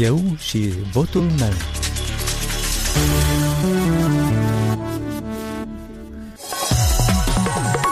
Eu și votul meu.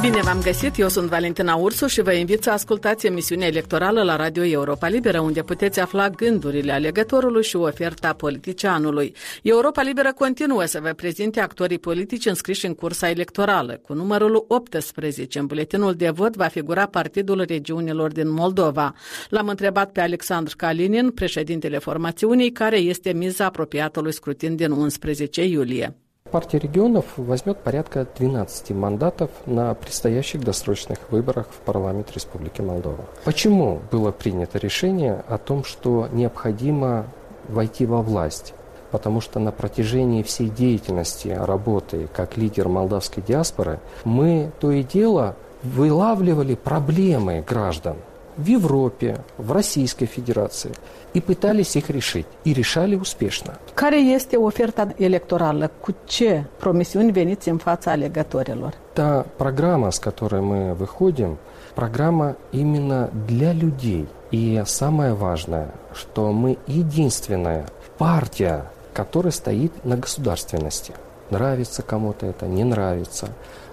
Bine v-am găsit, eu sunt Valentina Ursu și vă invit să ascultați emisiunea electorală la Radio Europa Liberă, unde puteți afla gândurile alegătorului și oferta politicianului. Europa Liberă continuă să vă prezinte actorii politici înscriși în cursa electorală. Cu numărul 18 în buletinul de vot va figura Partidul Regiunilor din Moldova. L-am întrebat pe Alexandru Kalinin, președintele formațiunii, care este miza apropiatului scrutin din 11 iulie. Партия регионов возьмет порядка 12 мандатов на предстоящих досрочных выборах в парламент Республики Молдова. Почему было принято решение о том, что необходимо войти во власть? Потому что на протяжении всей деятельности работы как лидер молдавской диаспоры мы то и дело вылавливали проблемы граждан – в Европе, в Российской Федерации и пытались их решить. И решали успешно. Care este oferta electorală? Cu ce promisiuni veniți în fața alegătorilor? Та программа, с которой мы выходим, программа именно для людей. И самое важное, что мы единственная партия, которая стоит на государственности. Нравится кому-то это, не нравится.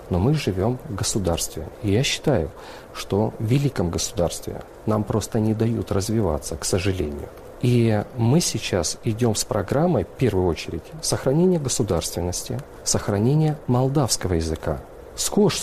Но мы живем в государстве. И я считаю, что в великом государстве нам просто не дают развиваться, к сожалению. И мы сейчас идем с программой, в первую очередь, сохранения государственности, сохранения молдавского языка, scoși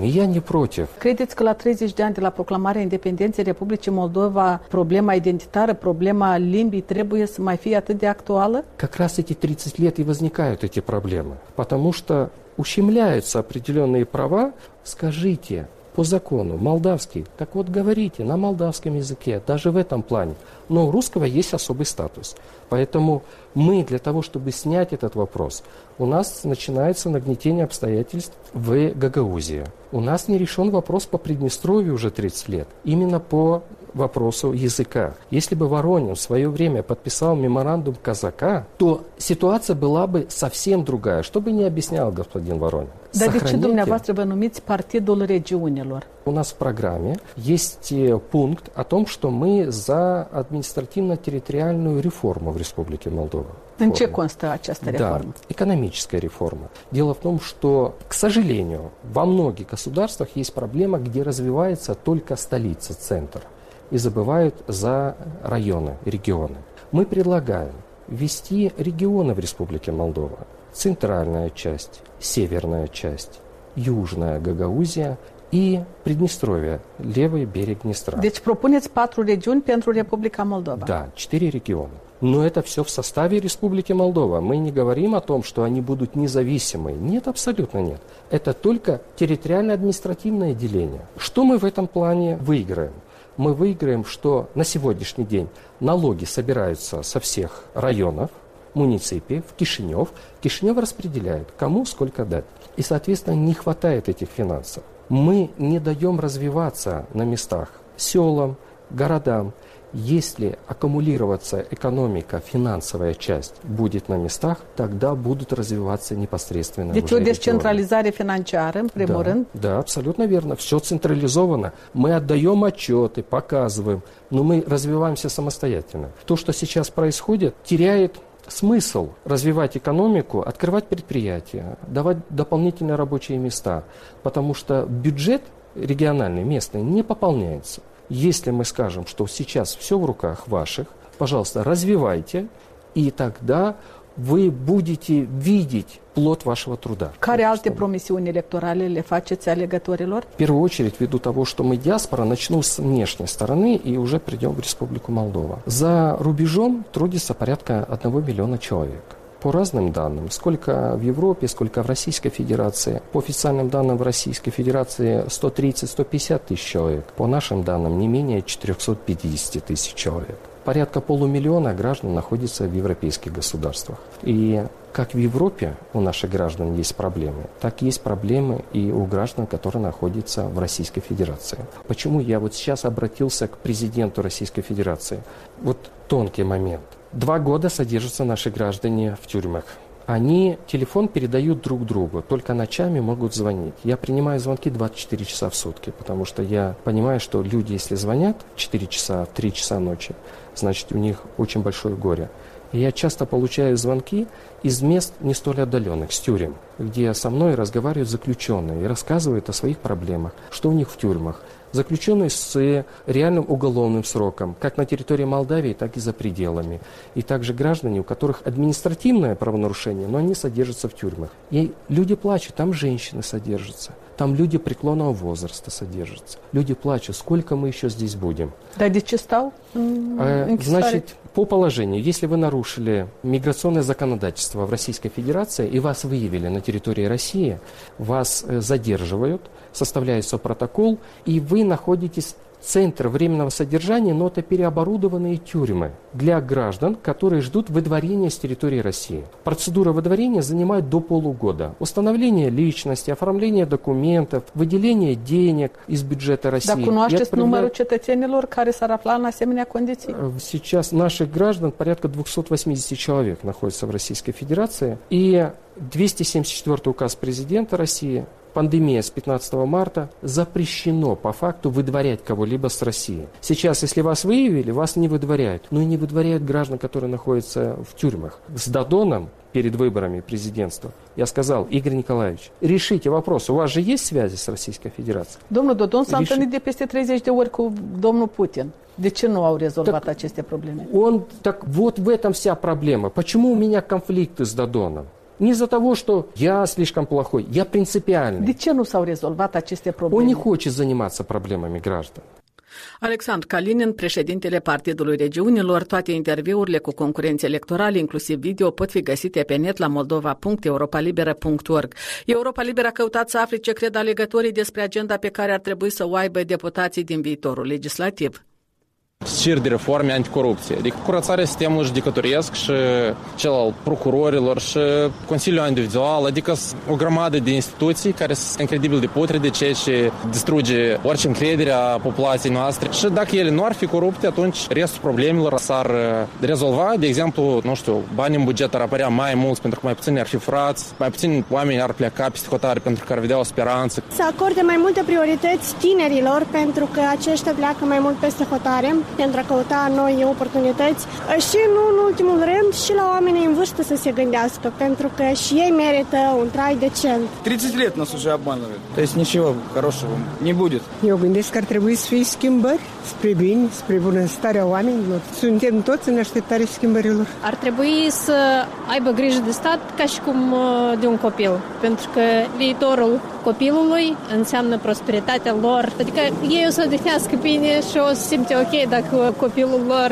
и я не против. Credeți că la 30 de ani de la proclamarea independenței Republicii Moldova, problema identitară, problema limbii trebuie să mai fie atât de actuală? Как раз эти 30 лет и возникают эти проблемы, потому что ущемляются определенные права, скажите, по закону, молдавский, так вот говорите на молдавском языке, даже в этом плане. Но у русского есть особый статус. Поэтому мы для того, чтобы снять этот вопрос, у нас начинается нагнетение обстоятельств в Гагаузии. У нас не решен вопрос по Приднестровью уже 30 лет. Именно по вопросу языка. Если бы Воронин в свое время подписал меморандум казака, то ситуация была бы совсем другая. Что бы не объяснял господин Воронин. Dar de ce dumneavoastră vă numiți Partidul Regiunilor? У нас в программе есть э, пункт о том, что мы за административно-территориальную реформу в Республике Молдова. În ce constă această реформа? Да, экономическая реформа. Дело в том, что, к сожалению, во многих государствах есть проблема, где развивается только столица, центр и забывают за районы, регионы. Мы предлагаем ввести регионы в Республике Молдова. Центральная часть, северная часть, южная Гагаузия и Приднестровье, левый берег Днестра. Deci propuneți patru regiuni pentru Republica Moldova. Да, четыре региона. Но это все в составе Республики Молдова. Мы не говорим о том, что они будут независимые. Нет, абсолютно нет. Это только территориально-административное деление. Что мы в этом плане выиграем? Мы выиграем, что на сегодняшний день налоги собираются со всех районов, муниципий, в Кишинев. Кишинев распределяет, кому сколько дать. И, соответственно, не хватает этих финансов. Мы не даем развиваться на местах селам, городам. Если аккумулироваться экономика, финансовая часть будет на местах, тогда будут развиваться непосредственно Deci уже descentralizare financiară, în primul да. Да, абсолютно верно. Все централизовано. Мы отдаем отчеты, показываем, но мы развиваемся самостоятельно. То, что сейчас происходит, теряет смысл развивать экономику, открывать предприятия, давать дополнительные рабочие места, потому что бюджет региональный, местный не пополняется. Если мы скажем, что сейчас все в руках ваших, пожалуйста, развивайте, и тогда вы будете видеть плод вашего труда. Care alte promisiuni electorale le faceți alegătorilor? В первую очередь, ввиду того, что мы диаспора, начну с внешней стороны и уже придем в Республику Молдова. За рубежом трудится порядка 1 миллиона человек по разным данным, сколько в Европе, сколько в Российской Федерации. По официальным данным в Российской Федерации 130-150 тысяч человек. По нашим данным не менее 450 тысяч человек. Порядка полумиллиона граждан находится в европейских государствах. И как в Европе у наших граждан есть проблемы, так есть проблемы и у граждан, которые находятся в Российской Федерации. Почему я вот сейчас обратился к президенту Российской Федерации? Вот тонкий момент – Два года содержатся наши граждане в тюрьмах. они телефон передают друг другу, только ночами могут звонить. Я принимаю звонки 24 часа в сутки, потому что я понимаю, что люди, если звонят 4 часа, 3 часа ночи, значит, у них очень большое горе. И я часто получаю звонки из мест не столь отдаленных, с тюрем, где со мной разговаривают заключенные и рассказывают о своих проблемах, что у них в тюрьмах. Заключенные с реальным уголовным сроком, как на территории Молдавии, так и за пределами. И также граждане, у которых административное правонарушение, но они содержатся в тюрьмах. И люди плачут, там женщины содержатся. Там люди преклонного возраста содержатся. Люди плачут, сколько мы еще здесь будем. Да, стал? Э, значит, по положению, если вы нарушили миграционное законодательство в Российской Федерации и вас выявили на территории России, вас э, задерживают, составляется протокол, и вы находитесь центр временного содержания, но это переоборудованные тюрьмы для граждан, которые ждут выдворения с территории России. Процедура выдворения занимает до полугода. Установление личности, оформление документов, выделение денег из бюджета России. Да, condiții? Сейчас наших граждан порядка 280 человек находится в Российской Федерации. И 274 указ президента России пандемия с 15 марта, запрещено по факту выдворять кого-либо с России. Сейчас, если вас выявили, вас не выдворяют. Но и не выдворяют граждан, которые находятся в тюрьмах. С Дадоном перед выборами президентства, я сказал, Игорь Николаевич, решите вопрос. У вас же есть связи с Российской Федерацией? Domnul Dodon s-a întâlnit de peste 30 de ori cu domnul Putin. De ce nu au rezolvat так, aceste probleme? Он, так вот в этом вся проблема. Почему у меня конфликты с Дадоном? Не из-за того, что я слишком плохой, я принципиальный. De ce nu s-au rezolvat aceste probleme? Он не хочет заниматься проблемами граждан. Alexandru Kalinin, președintele Partidului Regiunilor, toate interviurile cu concurenți electorali, inclusiv video, pot fi găsite pe net la moldova.europalibera.org. Europa Liberă a căutat să afle ce cred alegătorii despre agenda pe care ar trebui să o aibă deputații din viitorul legislativ. șir de reforme anticorupție. Adică curățarea sistemului judecătoresc și cel al procurorilor și Consiliul Individual, adică o grămadă de instituții care sunt incredibil de putrede, ceea ce distruge orice încredere a populației noastre. Și dacă ele nu ar fi corupte, atunci restul problemelor s-ar rezolva. De exemplu, nu știu, banii în buget ar apărea mai mulți pentru că mai puțini ar fi frați, mai puțini oameni ar pleca peste hotare pentru că ar vedea o speranță. Să acorde mai multe priorități tinerilor pentru că aceștia pleacă mai mult peste hotare pentru a căuta noi oportunități și nu în ultimul rând și la oamenii în vârstă să se gândească, pentru că și ei merită un trai decent. 30 лет нас уже обманывают. То есть niciего хорошего не будет. Eu gândesc că ar trebui să fie schimbări spre bine, spre bunăstarea oamenilor. Suntem toți în așteptare schimbărilor. Ar trebui să aibă grijă de stat ca și cum de un copil, pentru că viitorul copilului înseamnă prosperitatea lor. Adică ei o să odihnească bine și o să simte ok dacă copilul lor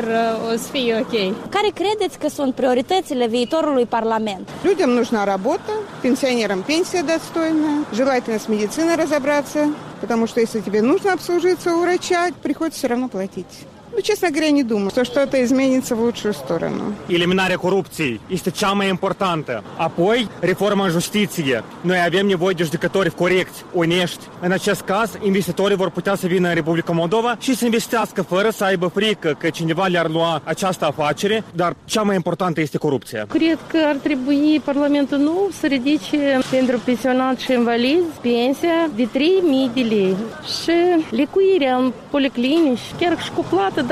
o să fie ok. Care credeți că sunt prioritățile viitorului Parlament? Людям нужна работа, пенсионерам пенсия достойная, желательно с медициной разобраться, потому что если тебе нужно обслужиться у врача, приходится все равно платить. Ну, честно говоря, не думаю, что что-то изменится в лучшую stорону. Eliminarea corupției este cea mai importantă. Apoi, reforma în justiție. Noi avem nevoie de judecători corecți, onești. În acest caz, investitorii vor putea să vină în Republica Moldova și să investească fără să aibă frică că cineva le-ar lua această afacere, dar cea mai importantă este corupția. Cred că ar trebui Parlamentul nou să ridice pentru pensionați și invalizi pensia de 3.000 de lei și lecuirea în policlinici, chiar și cu plată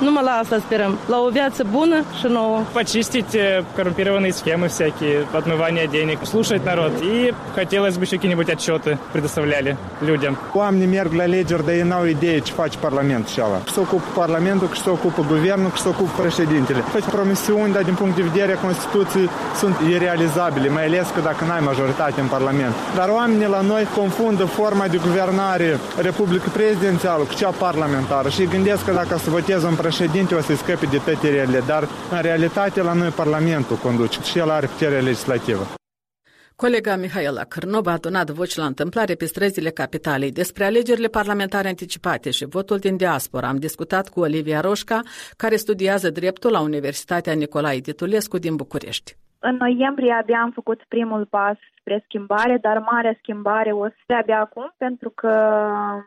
Numai la asta sperăm. La o viață bună și nouă. Почистить коррумпированные схемы всякие, отмывание денег, слушать народ. И хотелось бы еще какие-нибудь отчеты предоставляли людям. Oamenii merg la alegeri, dar ei n-au idee ce face Parlamentul și ala. Să ocupă Parlamentul, să ocupă Guvernul, să ocupă președintele. Faci promisiuni, dar din punct de vedere a Constituției sunt irealizabile, mai ales că dacă n-ai majoritate în Parlament. Dar oamenii la noi confundă forma de guvernare Republică Prezidențială cu cea parlamentară parlamentară și gândesc că dacă să votez un președinte o să-i scape de tătierele, dar în realitate la noi Parlamentul conduce și el are putere legislativă. Colega Mihaela Cârnova a adunat voci la întâmplare pe străzile capitalei despre alegerile parlamentare anticipate și votul din diaspora. Am discutat cu Olivia Roșca, care studiază dreptul la Universitatea Nicolae Titulescu din București. În noiembrie abia am făcut primul pas despre schimbare, dar marea schimbare o să fie abia acum, pentru că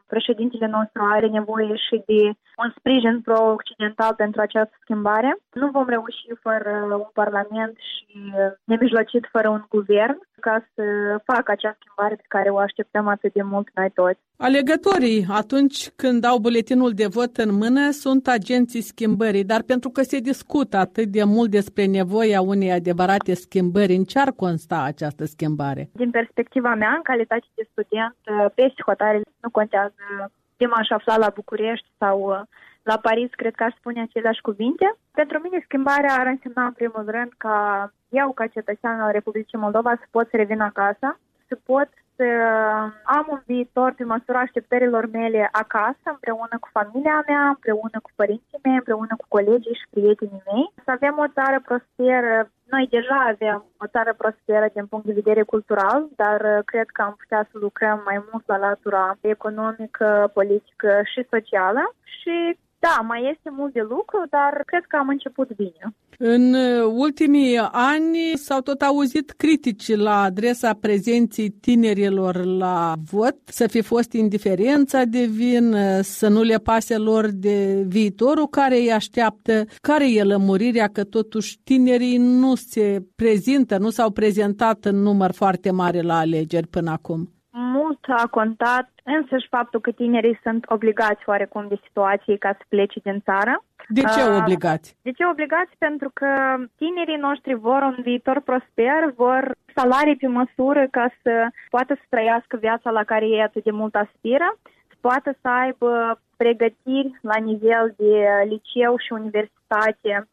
președintele nostru are nevoie și de un sprijin pro-occidental pentru această schimbare. Nu vom reuși fără un parlament și nemijlocit fără un guvern ca să facă acea schimbare pe care o așteptăm atât de mult noi toți. Alegătorii, atunci când au buletinul de vot în mână, sunt agenții schimbării, dar pentru că se discută atât de mult despre nevoia unei adevărate schimbări, în ce ar consta această schimbare? Din perspectiva mea, în calitate de student, peste hotare nu contează ce m-aș afla la București sau la Paris, cred că aș spune aceleași cuvinte. Pentru mine schimbarea ar însemna în primul rând ca eu, ca cetățean al Republicii Moldova, să pot să revin acasă, să pot să am un viitor pe măsura așteptărilor mele acasă, împreună cu familia mea, împreună cu părinții mei, împreună cu colegii și prietenii mei, să avem o țară prosperă. Noi deja avem o țară prosperă din punct de vedere cultural, dar cred că am putea să lucrăm mai mult la latura economică, politică și socială și da, mai este mult de lucru, dar cred că am început bine. În ultimii ani s-au tot auzit critici la adresa prezenții tinerilor la vot, să fi fost indiferența de vin, să nu le pase lor de viitorul care îi așteaptă, care e lămurirea că totuși tinerii nu se prezintă, nu s-au prezentat în număr foarte mare la alegeri până acum mult a contat însăși faptul că tinerii sunt obligați oarecum de situații ca să plece din țară. De ce obligați? De ce obligați? Pentru că tinerii noștri vor un viitor prosper, vor salarii pe măsură ca să poată să trăiască viața la care ei atât de mult aspiră, să poată să aibă pregătiri la nivel de liceu și universitate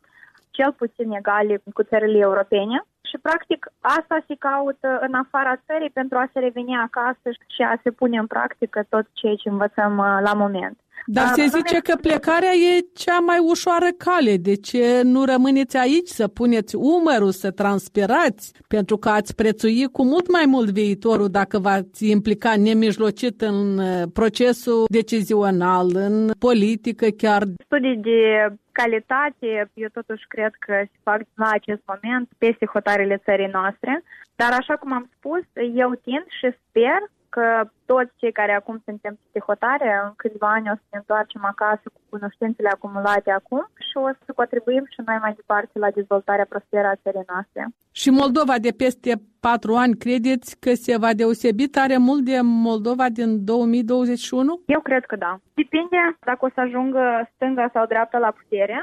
cel puțin egale cu țările europene și practic asta se caută în afara țării pentru a se reveni acasă și a se pune în practică tot ceea ce învățăm uh, la moment. Dar se zice că plecarea e cea mai ușoară cale. De ce nu rămâneți aici să puneți umărul, să transpirați? Pentru că ați prețui cu mult mai mult viitorul dacă v-ați implica nemijlocit în uh, procesul decizional, în politică chiar. Studii de calitate, eu totuși cred că se fac la acest moment peste hotarele țării noastre. Dar așa cum am spus, eu tind și sper că toți cei care acum suntem pe hotare, în câțiva ani o să ne întoarcem acasă cu cunoștințele acumulate acum și o să contribuim și noi mai departe la dezvoltarea prosperă a țării noastre. Și Moldova de peste patru ani, credeți că se va deosebi tare mult de Moldova din 2021? Eu cred că da. Depinde dacă o să ajungă stânga sau dreapta la putere,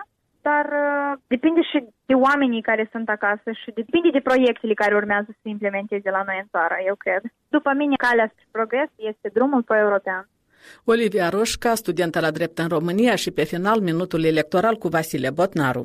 dar uh, depinde și de oamenii care sunt acasă și depinde de proiectele care urmează să se implementeze la noi în țară, eu cred. După mine, calea spre progres este drumul pro-european. Olivia Roșca, studentă la drept în România și pe final minutul electoral cu Vasile Botnaru.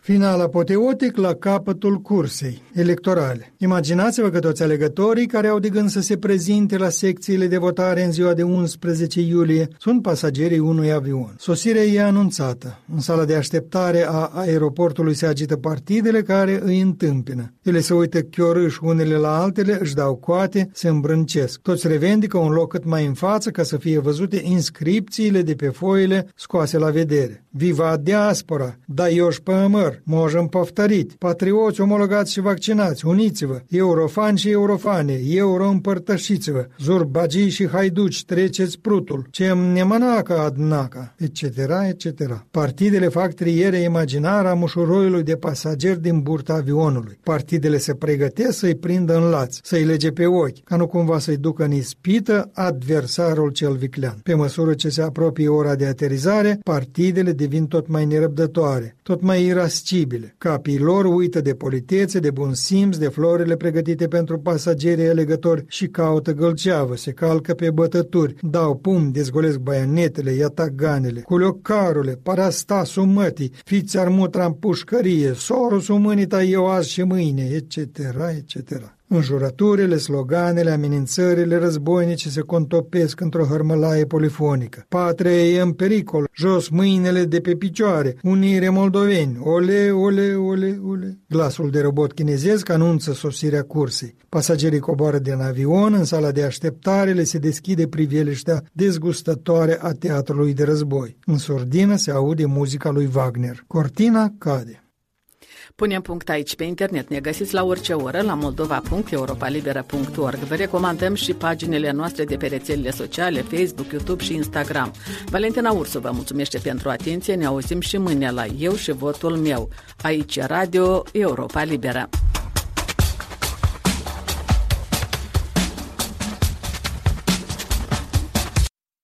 Final apoteotic la capătul cursei electorale. Imaginați-vă că toți alegătorii care au de gând să se prezinte la secțiile de votare în ziua de 11 iulie sunt pasagerii unui avion. Sosirea e anunțată. În sala de așteptare a aeroportului se agită partidele care îi întâmpină. Ele se uită chiorâși unele la altele, își dau coate, se îmbrâncesc. Toți revendică un loc cât mai în față ca să fie văzute inscripțiile de pe foile scoase la vedere. Viva diaspora! Da ioș pe măr! Tuturor, можем повторить. Patrioți omologați și vaccinați, uniți-vă. Eurofani și eurofane, euro împărtășiți-vă. Zurbagii și haiduci, treceți prutul. Cem nemanaca adnaca, etc., etc. Partidele fac triere imaginarea mușuroiului de pasageri din burta avionului. Partidele se pregătesc să-i prindă în laț, să-i lege pe ochi, ca nu cumva să-i ducă în ispită adversarul cel viclean. Pe măsură ce se apropie ora de aterizare, partidele devin tot mai nerăbdătoare, tot mai irascibile irascibile. Capii lor uită de politețe, de bun simț, de florile pregătite pentru pasagerii alegători și caută gălceavă, se calcă pe bătături, dau pum, dezgolesc baianetele, iataganele, culiocarule, parastasul mătii, fiți armutra în pușcărie, sorusul mânita eu azi și mâine, etc., etc. Înjurăturile, sloganele, amenințările războinice se contopesc într-o hărmălaie polifonică. Patria e în pericol, jos mâinile de pe picioare, unire moldoveni, ole, ole, ole, ole. Glasul de robot chinezesc anunță sosirea cursei. Pasagerii coboară din avion, în sala de așteptare le se deschide priveliștea dezgustătoare a teatrului de război. În surdină se aude muzica lui Wagner. Cortina cade. Punem punct aici pe internet. Ne găsiți la orice oră la moldova.europalibera.org. Vă recomandăm și paginile noastre de pe rețelele sociale, Facebook, YouTube și Instagram. Valentina Ursu vă mulțumește pentru atenție. Ne auzim și mâine la Eu și Votul meu. Aici Radio Europa Libera.